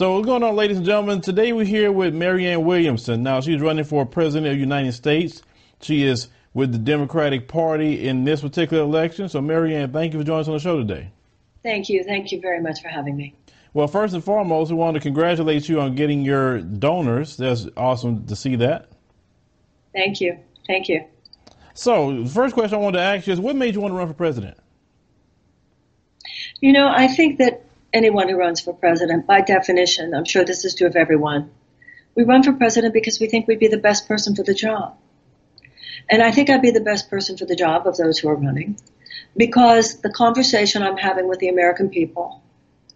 So what's going on, ladies and gentlemen? Today we're here with Marianne Williamson. Now she's running for president of the United States. She is with the Democratic Party in this particular election. So Marianne, thank you for joining us on the show today. Thank you. Thank you very much for having me. Well, first and foremost, we want to congratulate you on getting your donors. That's awesome to see that. Thank you. Thank you. So, the first question I wanted to ask you is what made you want to run for president? You know, I think that anyone who runs for president, by definition, I'm sure this is true of everyone, we run for president because we think we'd be the best person for the job. And I think I'd be the best person for the job of those who are running because the conversation I'm having with the American people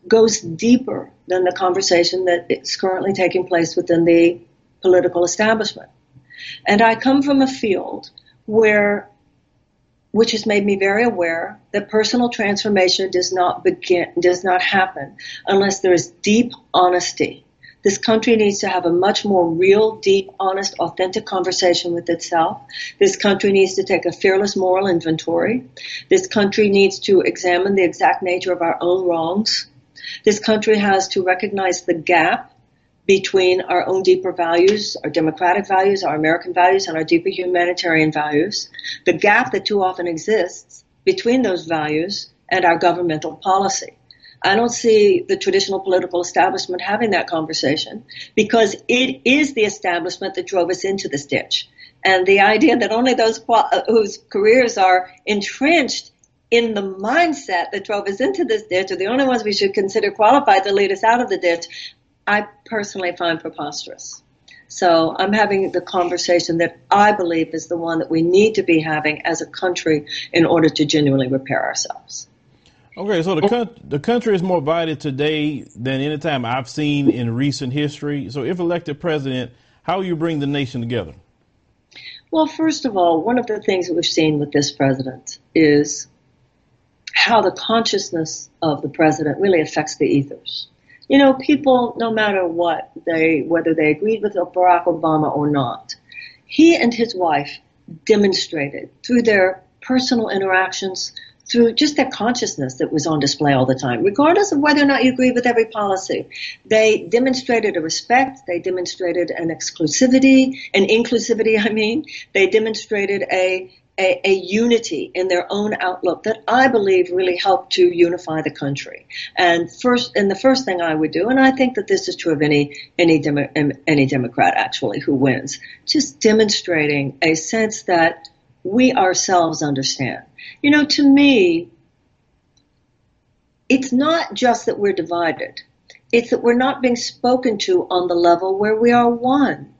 goes deeper than the conversation that is currently taking place within the political establishment. And I come from a field where which has made me very aware that personal transformation does not begin, does not happen unless there is deep honesty. This country needs to have a much more real, deep, honest, authentic conversation with itself. This country needs to take a fearless moral inventory. This country needs to examine the exact nature of our own wrongs. This country has to recognize the gap between our own deeper values, our democratic values, our American values, and our deeper humanitarian values, the gap that too often exists between those values and our governmental policy. I don't see the traditional political establishment having that conversation because it is the establishment that drove us into this ditch. And the idea that only those uh, whose careers are entrenched in the mindset that drove us into this ditch are the only ones we should consider qualified to lead us out of the ditch. I personally find preposterous. So I'm having the conversation that I believe is the one that we need to be having as a country in order to genuinely repair ourselves. Okay, so the the country is more divided today than any time I've seen in recent history. So, if elected president, how will you bring the nation together? Well, first of all, one of the things that we've seen with this president is how the consciousness of the president really affects the ethos you know, people, no matter what, they, whether they agreed with Barack Obama or not, he and his wife demonstrated through their personal interactions, through just their consciousness that was on display all the time, regardless of whether or not you agree with every policy. They demonstrated a respect, they demonstrated an exclusivity, an inclusivity, I mean. They demonstrated a, a, a, unity in their own outlook that I believe really helped to unify the country. And first, and the first thing I would do, and I think that this is true of any any Demo, um, any Democrat actually who wins, just demonstrating a sense that we ourselves understand. You know, to me, it's not just that we're divided; it's that we're not being spoken to on the level where we are one.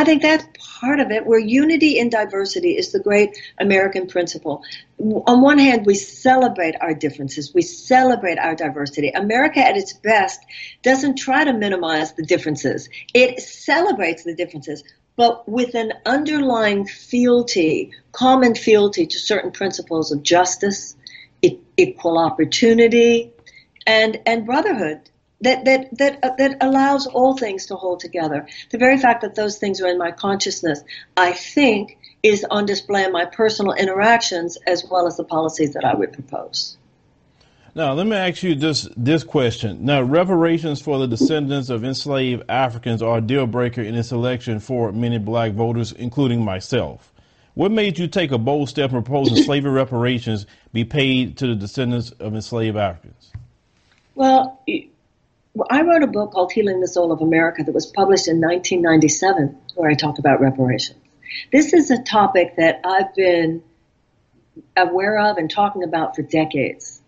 I think that's part of it, where unity in diversity is the great American principle. On one hand, we celebrate our differences, we celebrate our diversity. America, at its best, doesn't try to minimize the differences, it celebrates the differences. But with an underlying fealty, common fealty to certain principles of justice, equal opportunity, and, and brotherhood that that that uh, that allows all things to hold together. The very fact that those things are in my consciousness, I think, is on display in my personal interactions as well as the policies that I would propose. Now, let me ask you this this question. Now, reparations for the descendants of enslaved Africans are a deal breaker in this election for many black voters, including myself. What made you take a bold step in proposing slavery reparations be paid to the descendants of enslaved Africans? Well, I wrote a book called Healing the Soul of America that was published in 1997 where I talk about reparations. This is a topic that I've been aware of and talking about for decades.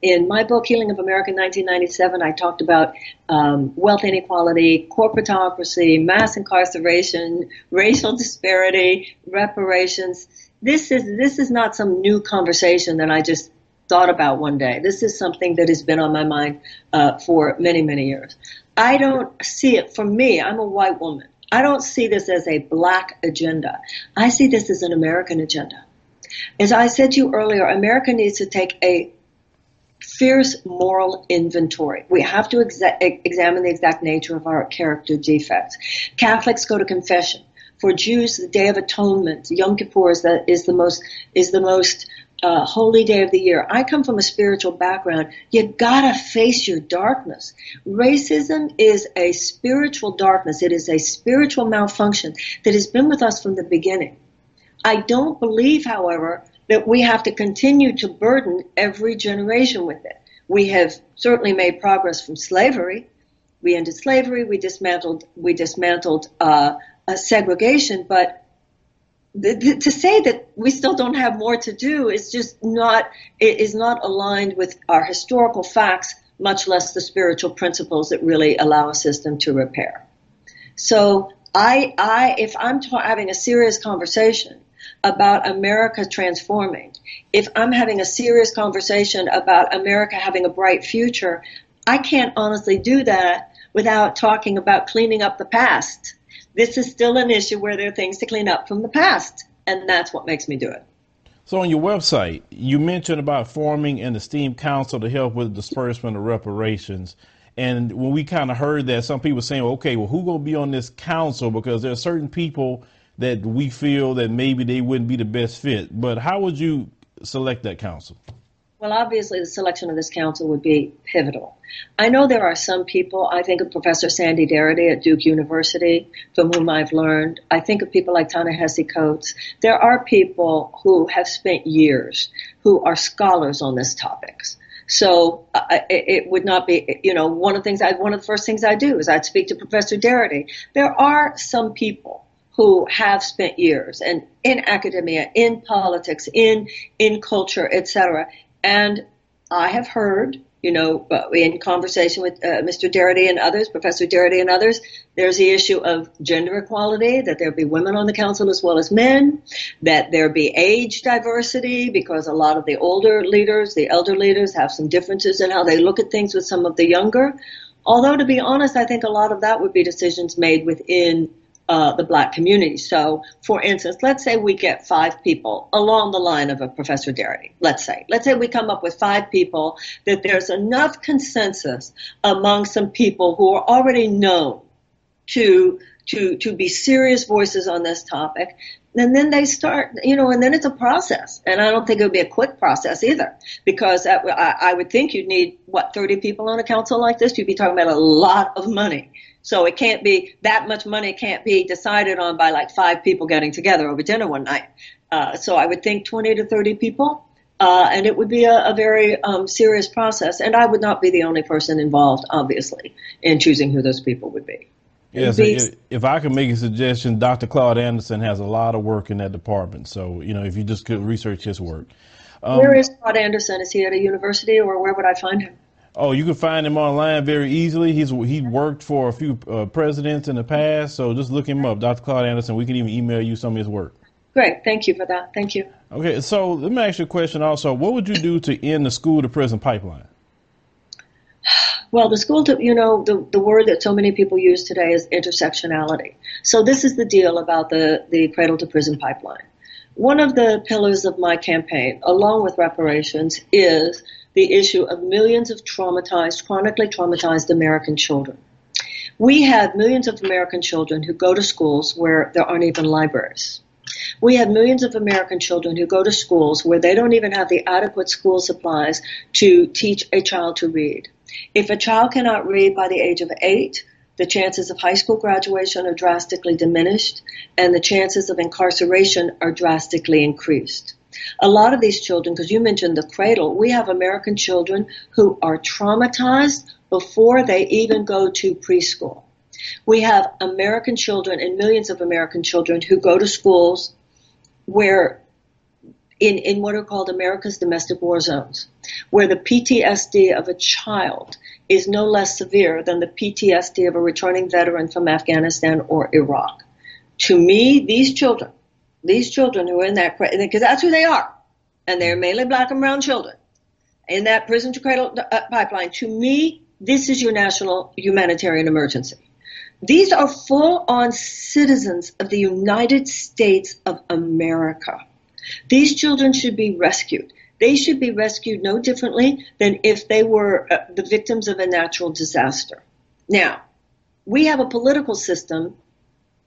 In my book, Healing of America 1997, I talked about um, wealth inequality, corporatocracy, mass incarceration, racial disparity, reparations. This is, this is not some new conversation that I just thought about one day. This is something that has been on my mind uh, for many, many years. I don't see it for me. I'm a white woman. I don't see this as a black agenda. I see this as an American agenda. As I said to you earlier, America needs to take a fierce moral inventory. We have to exa- examine the exact nature of our character defects. Catholics go to confession. For Jews, the Day of Atonement, Yom Kippur, is the, is the most is the most uh, holy day of the year. I come from a spiritual background. You gotta face your darkness. Racism is a spiritual darkness. It is a spiritual malfunction that has been with us from the beginning. I don't believe, however, that we have to continue to burden every generation with it. We have certainly made progress from slavery. We ended slavery. We dismantled. We dismantled uh, segregation, but to say that we still don't have more to do is just not it is not aligned with our historical facts, much less the spiritual principles that really allow a system to repair. So I, I if I'm ta- having a serious conversation about America transforming, if I'm having a serious conversation about America having a bright future, I can't honestly do that without talking about cleaning up the past this is still an issue where there are things to clean up from the past, and that's what makes me do it. So on your website, you mentioned about forming an esteemed council to help with the disbursement of reparations. And when we kind of heard that, some people saying, okay, well, who's going to be on this council? Because there are certain people that we feel that maybe they wouldn't be the best fit. But how would you select that council? Well, obviously, the selection of this council would be pivotal. I know there are some people, I think of Professor Sandy Darity at Duke University, from whom I've learned. I think of people like Ta-Nehisi Coates. There are people who have spent years who are scholars on this topics. So uh, it would not be, you know, one of the things I, one of the first things I do is I'd speak to Professor Darity. There are some people who have spent years and in academia, in politics, in in culture, etc. And I have heard, you know, in conversation with uh, Mr. Darity and others, Professor Darity and others, there's the issue of gender equality, that there be women on the council as well as men, that there be age diversity, because a lot of the older leaders, the elder leaders, have some differences in how they look at things with some of the younger. Although, to be honest, I think a lot of that would be decisions made within uh, the black community. So, for instance, let's say we get five people along the line of a Professor Darity. Let's say, let's say we come up with five people that there's enough consensus among some people who are already known to to to be serious voices on this topic. And then they start, you know, and then it's a process. And I don't think it would be a quick process either, because I, I would think you'd need what 30 people on a council like this. You'd be talking about a lot of money so it can't be that much money can't be decided on by like five people getting together over dinner one night. Uh, so I would think 20 to 30 people. Uh, and it would be a, a very um, serious process. And I would not be the only person involved, obviously, in choosing who those people would be. Yes, if, if I could make a suggestion, Dr. Claude Anderson has a lot of work in that department. So, you know, if you just could research his work. Um, where is Claude Anderson? Is he at a university or where would I find him? Oh, you can find him online very easily. He's he worked for a few uh, presidents in the past, so just look him up, Dr. Claude Anderson. We can even email you some of his work. Great, thank you for that. Thank you. Okay, so let me ask you a question. Also, what would you do to end the school to prison pipeline? Well, the school to, you know, the, the word that so many people use today is intersectionality. So this is the deal about the, the cradle to prison pipeline. One of the pillars of my campaign, along with reparations, is the issue of millions of traumatized, chronically traumatized American children. We have millions of American children who go to schools where there aren't even libraries. We have millions of American children who go to schools where they don't even have the adequate school supplies to teach a child to read. If a child cannot read by the age of eight, the chances of high school graduation are drastically diminished and the chances of incarceration are drastically increased. A lot of these children, because you mentioned the cradle, we have American children who are traumatized before they even go to preschool. We have American children and millions of American children who go to schools where in, in what are called America's domestic war zones, where the PTSD of a child is no less severe than the PTSD of a returning veteran from Afghanistan or Iraq. To me, these children these children who are in that, because that's who they are, and they're mainly black and brown children, in that prison to cradle uh, pipeline, to me, this is your national humanitarian emergency. These are full on citizens of the United States of America. These children should be rescued. They should be rescued no differently than if they were uh, the victims of a natural disaster. Now, we have a political system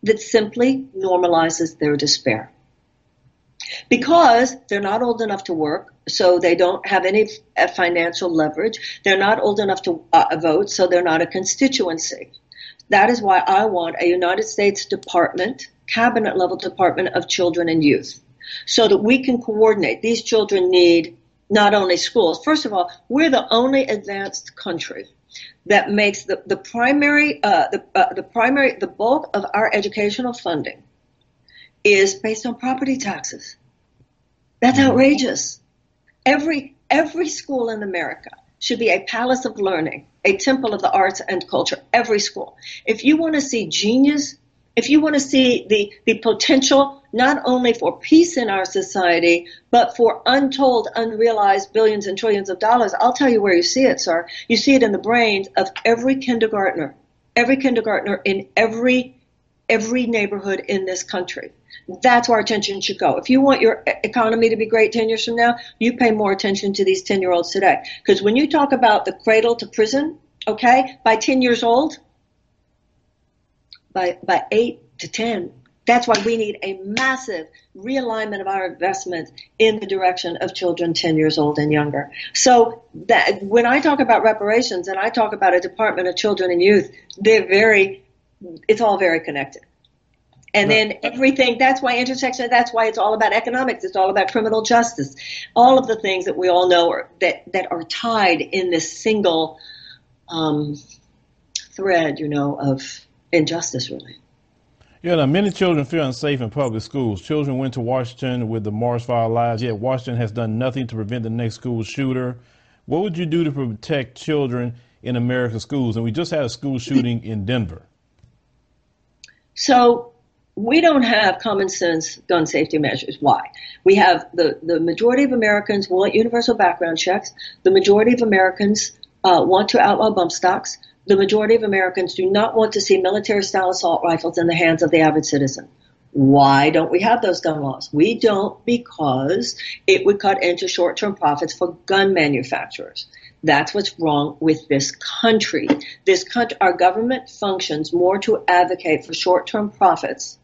that simply normalizes their despair. because they're not old enough to work, so they don't have any financial leverage. They're not old enough to uh, vote, so they're not a constituency. That is why I want a United States Department, cabinet level Department of Children and Youth, so that we can coordinate. These children need not only schools. First of all, we're the only advanced country that makes the, the primary, uh, the, uh, the primary, the bulk of our educational funding is based on property taxes. That's mm-hmm. outrageous. Every every school in America should be a palace of learning, a temple of the arts and culture. Every school. If you want to see genius, if you want to see the the potential not only for peace in our society, but for untold, unrealized billions and trillions of dollars, I'll tell you where you see it, sir. You see it in the brains of every kindergartner, every kindergartner in every every neighborhood in this country. That's where attention should go. If you want your economy to be great 10 years from now, you pay more attention to these 10 year olds today. Because when you talk about the cradle to prison, okay, by 10 years old, by, by 8 to 10, that's why we need a massive realignment of our investments in the direction of children 10 years old and younger. So that when I talk about reparations and I talk about a Department of Children and Youth, they're very, it's all very connected. And then everything, that's why intersection, that's why it's all about economics. It's all about criminal justice. All of the things that we all know are, that, that are tied in this single um, thread, you know, of injustice, really. Yeah, now many children feel unsafe in public schools. Children went to Washington with the March for Our Lives, yet Washington has done nothing to prevent the next school shooter. What would you do to protect children in American schools? And we just had a school shooting in Denver. So we don't have common sense gun safety measures. Why? We have the, the majority of Americans want universal background checks. The majority of Americans uh, want to outlaw bump stocks. The majority of Americans do not want to see military style assault rifles in the hands of the average citizen. Why don't we have those gun laws? We don't because it would cut into short term profits for gun manufacturers. That's what's wrong with this country. This country, our government functions more to advocate for short-term profits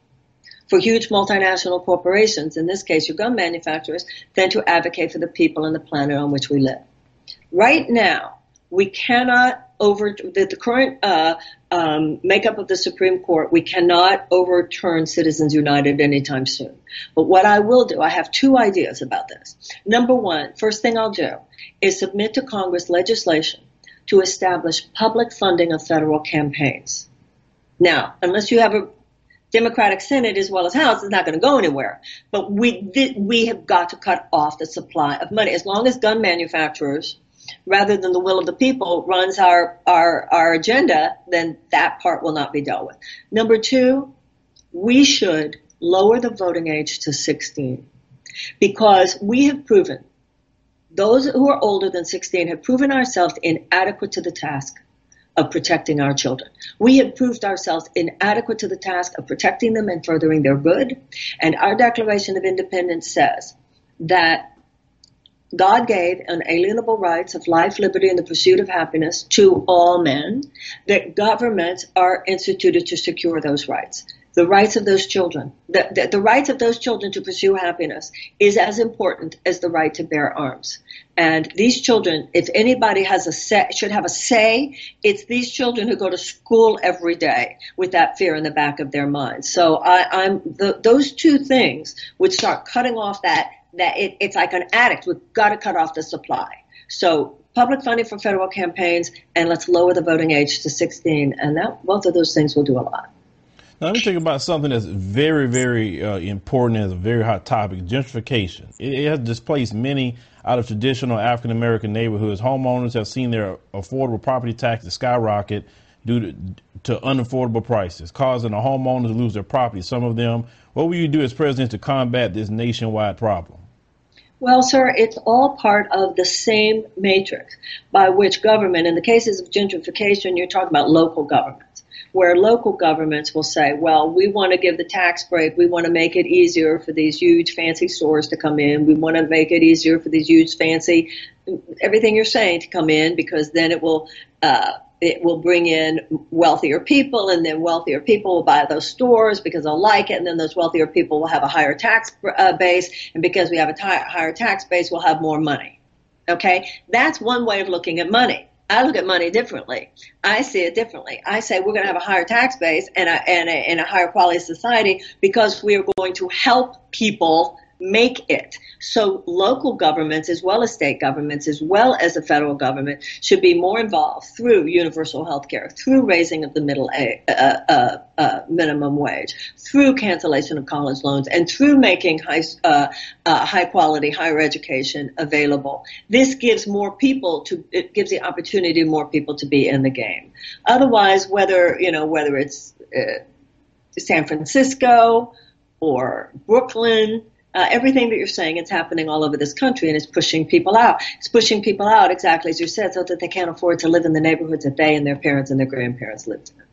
for huge multinational corporations, in this case your gun manufacturers, than to advocate for the people and the planet on which we live. Right now, we cannot over the, the current uh, um, makeup of the Supreme Court. We cannot overturn Citizens United anytime soon. But what I will do, I have two ideas about this. Number one, first thing I'll do is submit to Congress legislation to establish public funding of federal campaigns. Now, unless you have a Democratic Senate as well as House is not going to go anywhere. But we we have got to cut off the supply of money. As long as gun manufacturers, rather than the will of the people, runs our our our agenda, then that part will not be dealt with. Number two, we should lower the voting age to 16 because we have proven those who are older than 16 have proven ourselves inadequate to the task of protecting our children. We have proved ourselves inadequate to the task of protecting them and furthering their good. And our Declaration of Independence says that God gave unalienable rights of life, liberty, and the pursuit of happiness to all men, that governments are instituted to secure those rights the rights of those children, the, the, the, rights of those children to pursue happiness is as important as the right to bear arms. And these children, if anybody has a say, should have a say, it's these children who go to school every day with that fear in the back of their minds. So I, am those two things would start cutting off that that it, it's like an addict. We've got to cut off the supply. So public funding for federal campaigns, and let's lower the voting age to 16, and that both of those things will do a lot. Now, let me talk about something that's very, very uh, important as a very hot topic gentrification. It, it, has displaced many out of traditional African American neighborhoods. Homeowners have seen their affordable property taxes skyrocket due to, to unaffordable prices, causing the homeowners to lose their property. Some of them. What will you do as president to combat this nationwide problem? Well, sir, it's all part of the same matrix by which government, in the cases of gentrification, you're talking about local governments, where local governments will say, well, we want to give the tax break. We want to make it easier for these huge fancy stores to come in. We want to make it easier for these huge fancy everything you're saying to come in because then it will uh, it will bring in wealthier people, and then wealthier people will buy those stores because they'll like it, and then those wealthier people will have a higher tax uh, base, and because we have a t- higher tax base, we'll have more money. Okay, that's one way of looking at money. I look at money differently. I see it differently. I say we're going to have a higher tax base and a, and a, and a higher quality society because we are going to help people make it. So local governments, as well as state governments, as well as the federal government, should be more involved through universal health care, through raising of the middle a, uh, uh, uh, minimum wage, through cancellation of college loans, and through making high, uh, uh, high quality higher education available. This gives more people to, it gives the opportunity more people to be in the game. Otherwise, whether, you know, whether it's uh, San Francisco or Brooklyn, uh, everything that you're saying is happening all over this country and it's pushing people out. It's pushing people out exactly as you said, so that they can't afford to live in the neighborhoods that they and their parents and their grandparents lived in.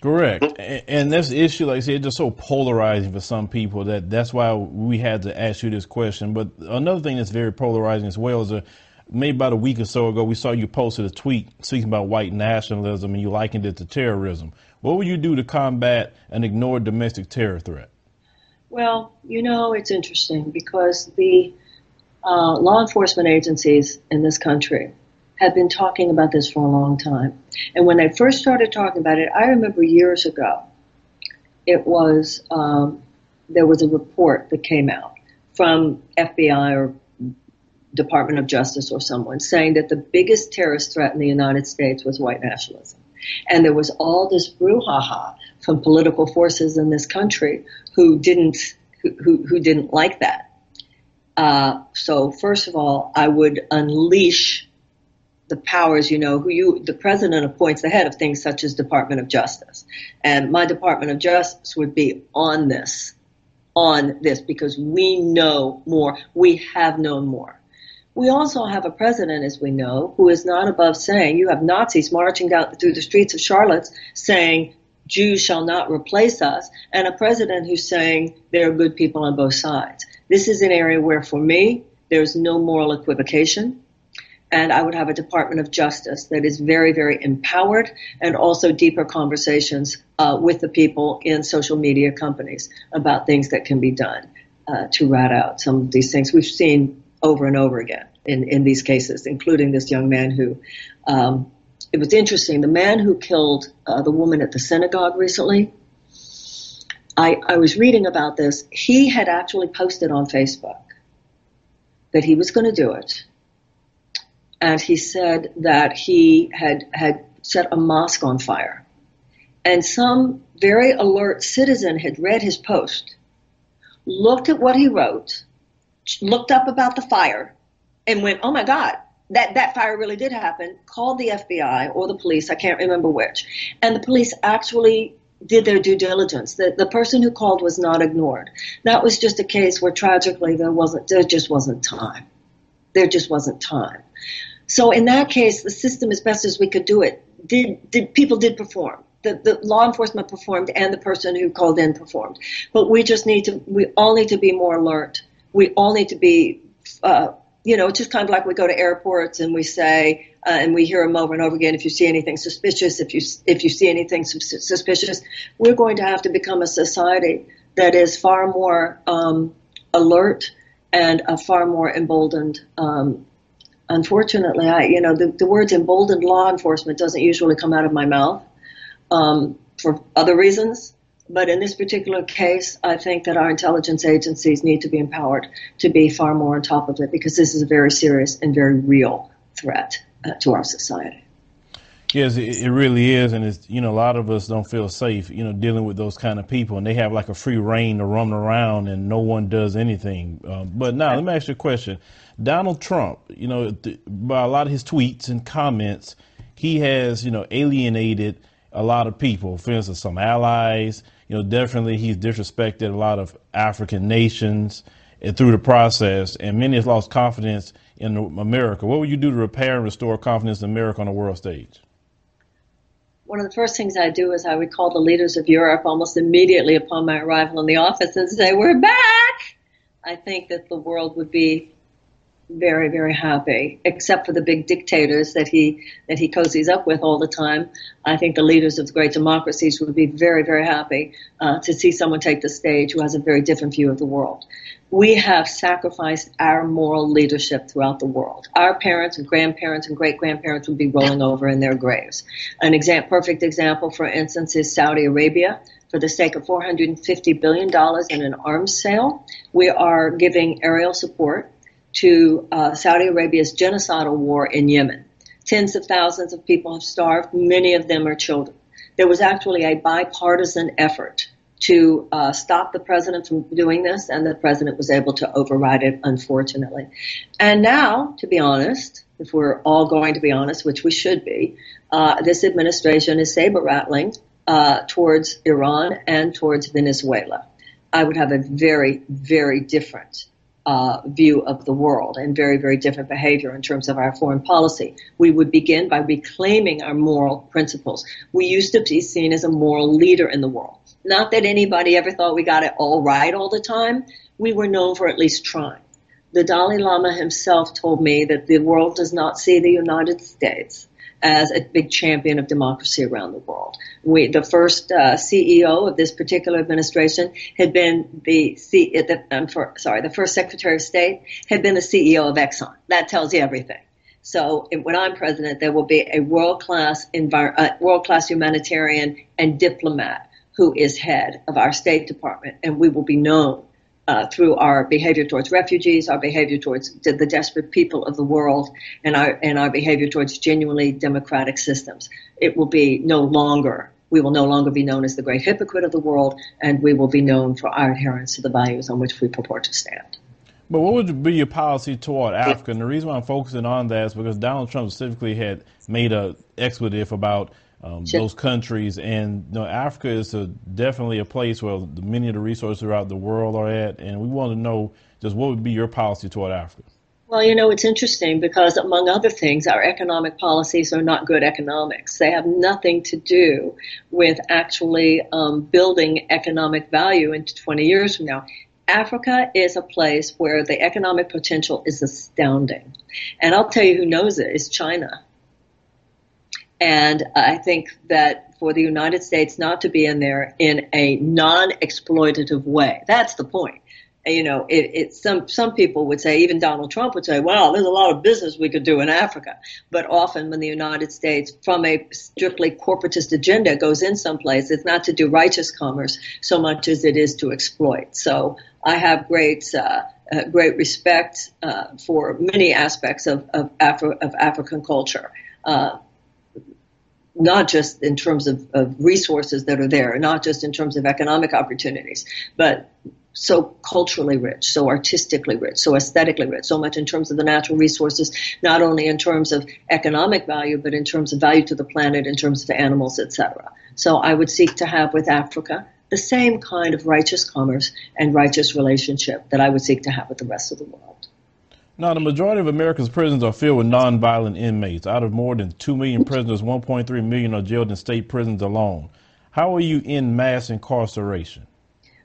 Correct, and this issue, like I said, it's just so polarizing for some people that that's why we had to ask you this question. But another thing that's very polarizing as well is a maybe about a week or so ago, we saw you posted a tweet speaking about white nationalism and you likened it to terrorism. What would you do to combat an ignored domestic terror threat? Well, you know, it's interesting because the uh, law enforcement agencies in this country have been talking about this for a long time. And when they first started talking about it, I remember years ago, it was, um, there was a report that came out from FBI or Department of Justice or someone saying that the biggest terrorist threat in the United States was white nationalism. And there was all this brouhaha from political forces in this country who didn't who, who didn't like that. Uh, so first of all, I would unleash the powers, you know, who you, the president appoints the head of things such as Department of Justice. And my Department of Justice would be on this, on this, because we know more. We have known more. We also have a president, as we know, who is not above saying, you have Nazis marching down through the streets of Charlotte saying, Jews shall not replace us, and a president who's saying there are good people on both sides. This is an area where, for me, there's no moral equivocation. And I would have a Department of Justice that is very, very empowered and also deeper conversations uh, with the people in social media companies about things that can be done uh, to rat out some of these things we've seen over and over again in, in these cases, including this young man who um, it was interesting. The man who killed uh, the woman at the synagogue recently, I, I was reading about this. He had actually posted on Facebook that he was going to do it. And he said that he had, had set a mosque on fire. And some very alert citizen had read his post, looked at what he wrote, looked up about the fire, and went, oh my God, that that fire really did happen, called the FBI or the police, I can't remember which, and the police actually did their due diligence. The the person who called was not ignored. That was just a case where tragically there wasn't there just wasn't time. There just wasn't time. So in that case, the system as best as we could do it did did people did perform. The, the law enforcement performed and the person who called in performed. But we just need to, we all need to be more alert. We all need to be uh, you know, it's just kind of like we go to airports and we say, uh, and we hear them over and over again. If you see anything suspicious, if you if you see anything suspicious, we're going to have to become a society that is far more um, alert and a far more emboldened. Um, unfortunately, I you know the, the words emboldened law enforcement doesn't usually come out of my mouth um, for other reasons. But in this particular case, I think that our intelligence agencies need to be empowered to be far more on top of it because this is a very serious and very real threat uh, to our society. Yes, it, it, really is, and it's you know a lot of us don't feel safe, you know, dealing with those kind of people, and they have like a free reign to roam around, and no one does anything. Um, but now, let me ask you a question: Donald Trump, you know, th- by a lot of his tweets and comments, he has you know alienated a lot of people. For instance, some allies, you know, definitely he's disrespected a lot of African nations and through the process, and many have lost confidence in America. What would you do to repair and restore confidence in America on the world stage? One of the first things I do is I would call the leaders of Europe almost immediately upon my arrival in the office and say, We're back! I think that the world would be very, very happy, except for the big dictators that he that he cozies up with all the time. I think the leaders of the great democracies would be very, very happy uh, to see someone take the stage who has a very different view of the world. We have sacrificed our moral leadership throughout the world. Our parents and grandparents and great grandparents would be rolling over in their graves. An example, perfect example, for instance, is Saudi Arabia for the sake of $450 billion in an arms sale. We are giving aerial support to uh, Saudi Arabia's genocidal war in Yemen. Tens of thousands of people have starved. Many of them are children. There was actually a bipartisan effort to uh, stop the president from doing this, and the president was able to override it, unfortunately. And now, to be honest, if we're all going to be honest, which we should be, uh, this administration is saber rattling uh, towards Iran and towards Venezuela. I would have a very, very different uh, view of the world and very, very different behavior in terms of our foreign policy. We would begin by reclaiming our moral principles. We used to be seen as a moral leader in the world. Not that anybody ever thought we got it all right all the time. We were known for at least trying. The Dalai Lama himself told me that the world does not see the United States as a big champion of democracy around the world. We, the first uh, CEO of this particular administration had been the, C, the I'm for, sorry, the first Secretary of State had been the CEO of Exxon. That tells you everything. So when I'm president, there will be a world class envir- uh, world class humanitarian and diplomat who is head of our State Department, and we will be known uh, through our behavior towards refugees, our behavior towards the desperate people of the world, and our and our behavior towards genuinely democratic systems. It will be no longer. We will no longer be known as the great hypocrite of the world, and we will be known for our adherence to the values on which we purport to stand. But what would be your policy toward Africa? And the reason why I'm focusing on that is because Donald Trump specifically had made a expletive about um, sure. those countries. And you know, Africa is a, definitely a place where many of the resources throughout the world are at. And we want to know just what would be your policy toward Africa. Well, you know, it's interesting because, among other things, our economic policies are not good economics. They have nothing to do with actually um, building economic value into 20 years from now. Africa is a place where the economic potential is astounding. And I'll tell you who knows it is China. And I think that for the United States not to be in there in a non-exploitative way, that's the point. You know, it, it, some some people would say, even Donald Trump would say, "Well, there's a lot of business we could do in Africa." But often, when the United States, from a strictly corporatist agenda, goes in someplace, it's not to do righteous commerce so much as it is to exploit. So I have great uh, uh, great respect uh, for many aspects of of, Afro, of African culture. Uh, not just in terms of, of resources that are there, not just in terms of economic opportunities, but so culturally rich, so artistically rich, so aesthetically rich, so much in terms of the natural resources, not only in terms of economic value, but in terms of value to the planet, in terms of animals, etc. So I would seek to have with Africa the same kind of righteous commerce and righteous relationship that I would seek to have with the rest of the world. Now, the majority of America's prisons are filled with nonviolent inmates. Out of more than 2 million prisoners, 1.3 million are jailed in state prisons alone. How are you in mass incarceration?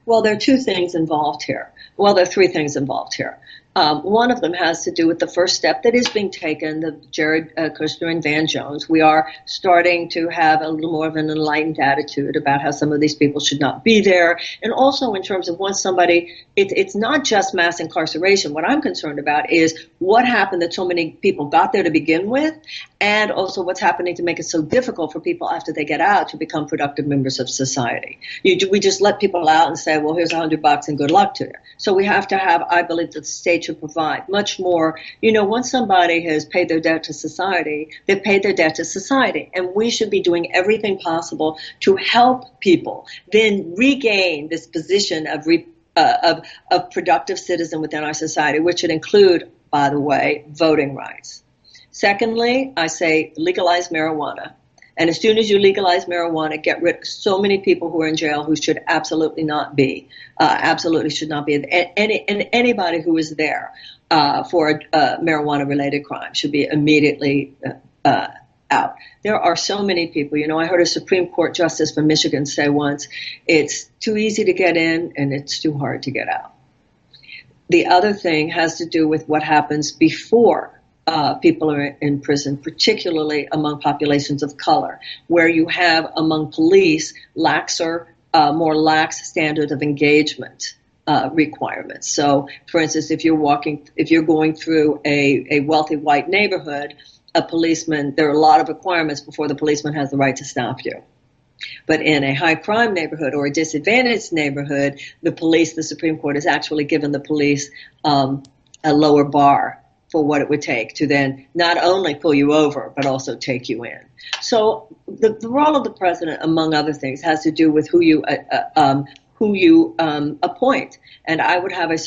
Well, there are two things involved here. Well, there are three things involved here. Um, one of them has to do with the first step that is being taken, the Jared uh, Kushner and Van Jones. We are starting to have a little more of an enlightened attitude about how some of these people should not be there. And also in terms of once somebody, it, it's not just mass incarceration. What I'm concerned about is what happened that so many people got there to begin with, and also what's happening to make it so difficult for people after they get out to become productive members of society. You, we just let people out and say, well, here's a hundred bucks and good luck to you. So we have to have, I believe, the state to provide. Much more, you know, once somebody has paid their debt to society, they've paid their debt to society. And we should be doing everything possible to help people then regain this position of, re, uh, of, of productive citizen within our society, which should include, by the way, voting rights. Secondly, I say legalize marijuana. And as soon as you legalize marijuana, get rid of so many people who are in jail who should absolutely not be, uh, absolutely should not be. And, any, and anybody who is there uh, for a, a marijuana related crime should be immediately uh, uh, out. There are so many people. You know, I heard a Supreme Court justice from Michigan say once, it's too easy to get in and it's too hard to get out. The other thing has to do with what happens before uh, people are in prison, particularly among populations of color, where you have among police laxer, uh, more lax standard of engagement. Uh, requirements. So, for instance, if you're walking, if you're going through a, a wealthy white neighborhood, a policeman, there are a lot of requirements before the policeman has the right to stop you. But in a high crime neighborhood or a disadvantaged neighborhood, the police, the Supreme Court has actually given the police um, a lower bar for what it would take to then not only pull you over, but also take you in. So the, the role of the president, among other things, has to do with who you uh, uh, um, who you um, appoint. And I would have a,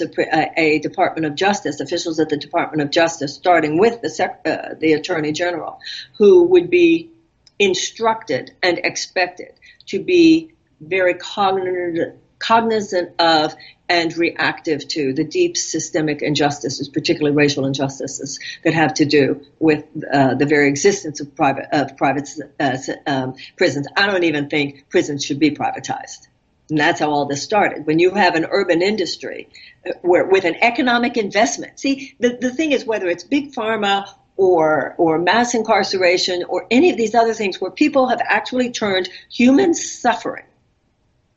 a, Department of Justice, officials at the Department of Justice, starting with the, sec- uh, the Attorney General, who would be instructed and expected to be very cognizant, cognizant of and reactive to the deep systemic injustices, particularly racial injustices that have to do with uh, the very existence of private of private uh, um, prisons. I don't even think prisons should be privatized. And that's how all this started. When you have an urban industry uh, where, with an economic investment, see, the, the thing is whether it's big pharma or, or mass incarceration or any of these other things where people have actually turned human suffering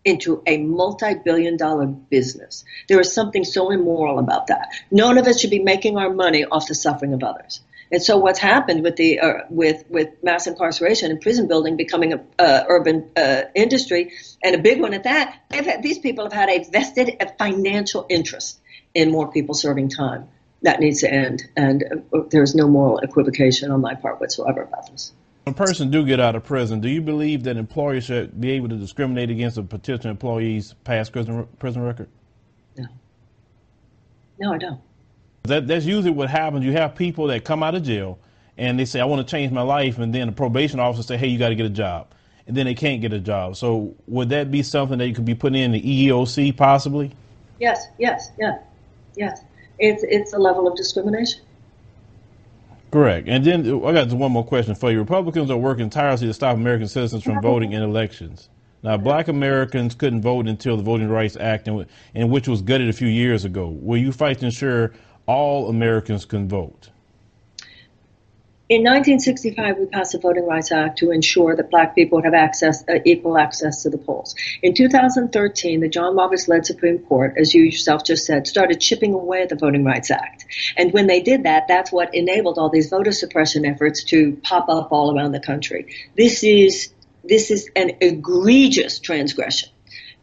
into a multi-billion dollar business. There is something so immoral about that. None of us should be making our money off the suffering of others. And so what's happened with the uh, with with mass incarceration and prison building becoming a uh, urban uh, industry and a big one at that, had, these people have had a vested financial interest in more people serving time. That needs to end, and uh, there's no moral equivocation on my part whatsoever about this a person do get out of prison, do you believe that employers should be able to discriminate against a potential employee's past prison, prison record? No. No, I don't. That, that's usually what happens. You have people that come out of jail and they say, I want to change my life. And then the probation officer say, hey, you got to get a job. And then they can't get a job. So would that be something that you could be putting in the EEOC possibly? Yes, yes, yes, yes. It's, it's a level of discrimination. Correct. And then uh, I got one more question for you. Republicans are working tirelessly to stop American citizens from voting in elections. Now, black Americans couldn't vote until the Voting Rights Act, in which was gutted a few years ago. Will you fight to ensure all Americans can vote? In 1965, we passed the Voting Rights Act to ensure that black people would have access, uh, equal access to the polls. In 2013, the John Roberts led Supreme Court, as you yourself just said, started chipping away at the Voting Rights Act. And when they did that, that's what enabled all these voter suppression efforts to pop up all around the country. This is, this is an egregious transgression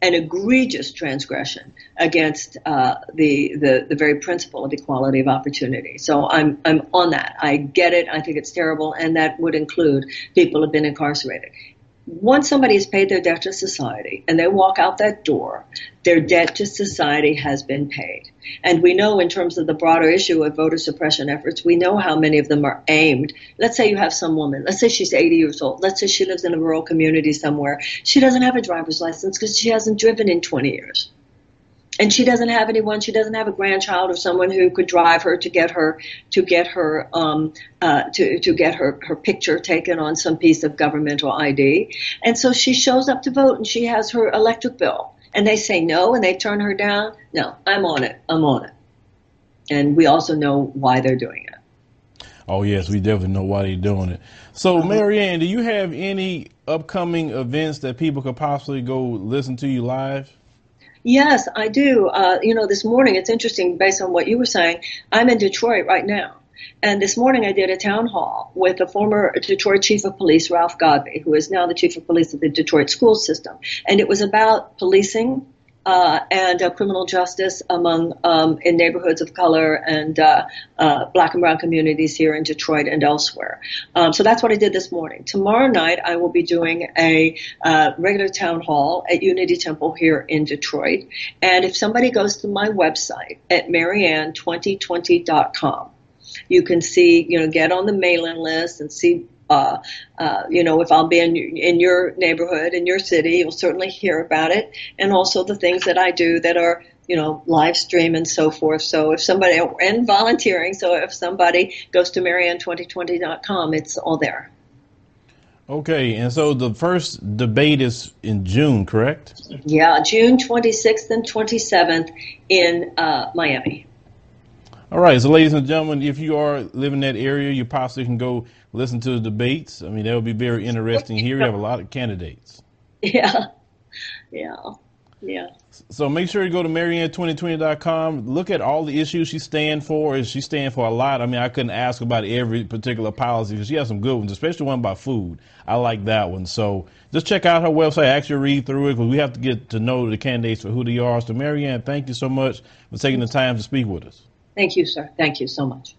an egregious transgression against uh, the, the the very principle of equality of opportunity. So I'm I'm on that. I get it. I think it's terrible, and that would include people who've been incarcerated once somebody has paid their debt to society and they walk out that door, their debt to society has been paid. And we know in terms of the broader issue of voter suppression efforts, we know how many of them are aimed. Let's say you have some woman, let's say she's 80 years old, let's say she lives in a rural community somewhere. She doesn't have a driver's license because she hasn't driven in 20 years and she doesn't have anyone. She doesn't have a grandchild or someone who could drive her to get her to get her um, uh, to to get her her picture taken on some piece of governmental ID. And so she shows up to vote, and she has her electric bill, and they say no, and they turn her down. No, I'm on it. I'm on it. And we also know why they're doing it. Oh yes, we definitely know why they're doing it. So, uh-huh. Marianne, do you have any upcoming events that people could possibly go listen to you live? Yes, I do. Uh, you know, this morning, it's interesting based on what you were saying. I'm in Detroit right now. And this morning I did a town hall with the former Detroit chief of police, Ralph Godbee, who is now the chief of police of the Detroit school system. And it was about policing uh, and uh, criminal justice among um, in neighborhoods of color and uh, uh, black and brown communities here in Detroit and elsewhere. Um, so that's what I did this morning. Tomorrow night I will be doing a uh, regular town hall at Unity Temple here in Detroit. And if somebody goes to my website at marianne2020.com, you can see, you know, get on the mailing list and see uh, uh, you know, if I'll be in, in your neighborhood, in your city, you'll certainly hear about it. And also the things that I do that are, you know, live stream and so forth. So if somebody, and volunteering, so if somebody goes to marianne2020.com, it's all there. Okay, and so the first debate is in June, correct? Yeah, June 26th and 27th in uh, Miami. All right, so ladies and gentlemen, if you are living in that area, you possibly can go listen to the debates. I mean, that would be very interesting. Here we have a lot of candidates. Yeah, yeah, yeah. So make sure you go to Marianne2020.com. Look at all the issues she stand for. Is she stand for a lot? I mean, I couldn't ask about every particular policy because she has some good ones, especially one about food. I like that one. So just check out her website. Actually read through it because we have to get to know the candidates for who they are. So Marianne, thank you so much for taking the time to speak with us. Thank you, sir. Thank you so much.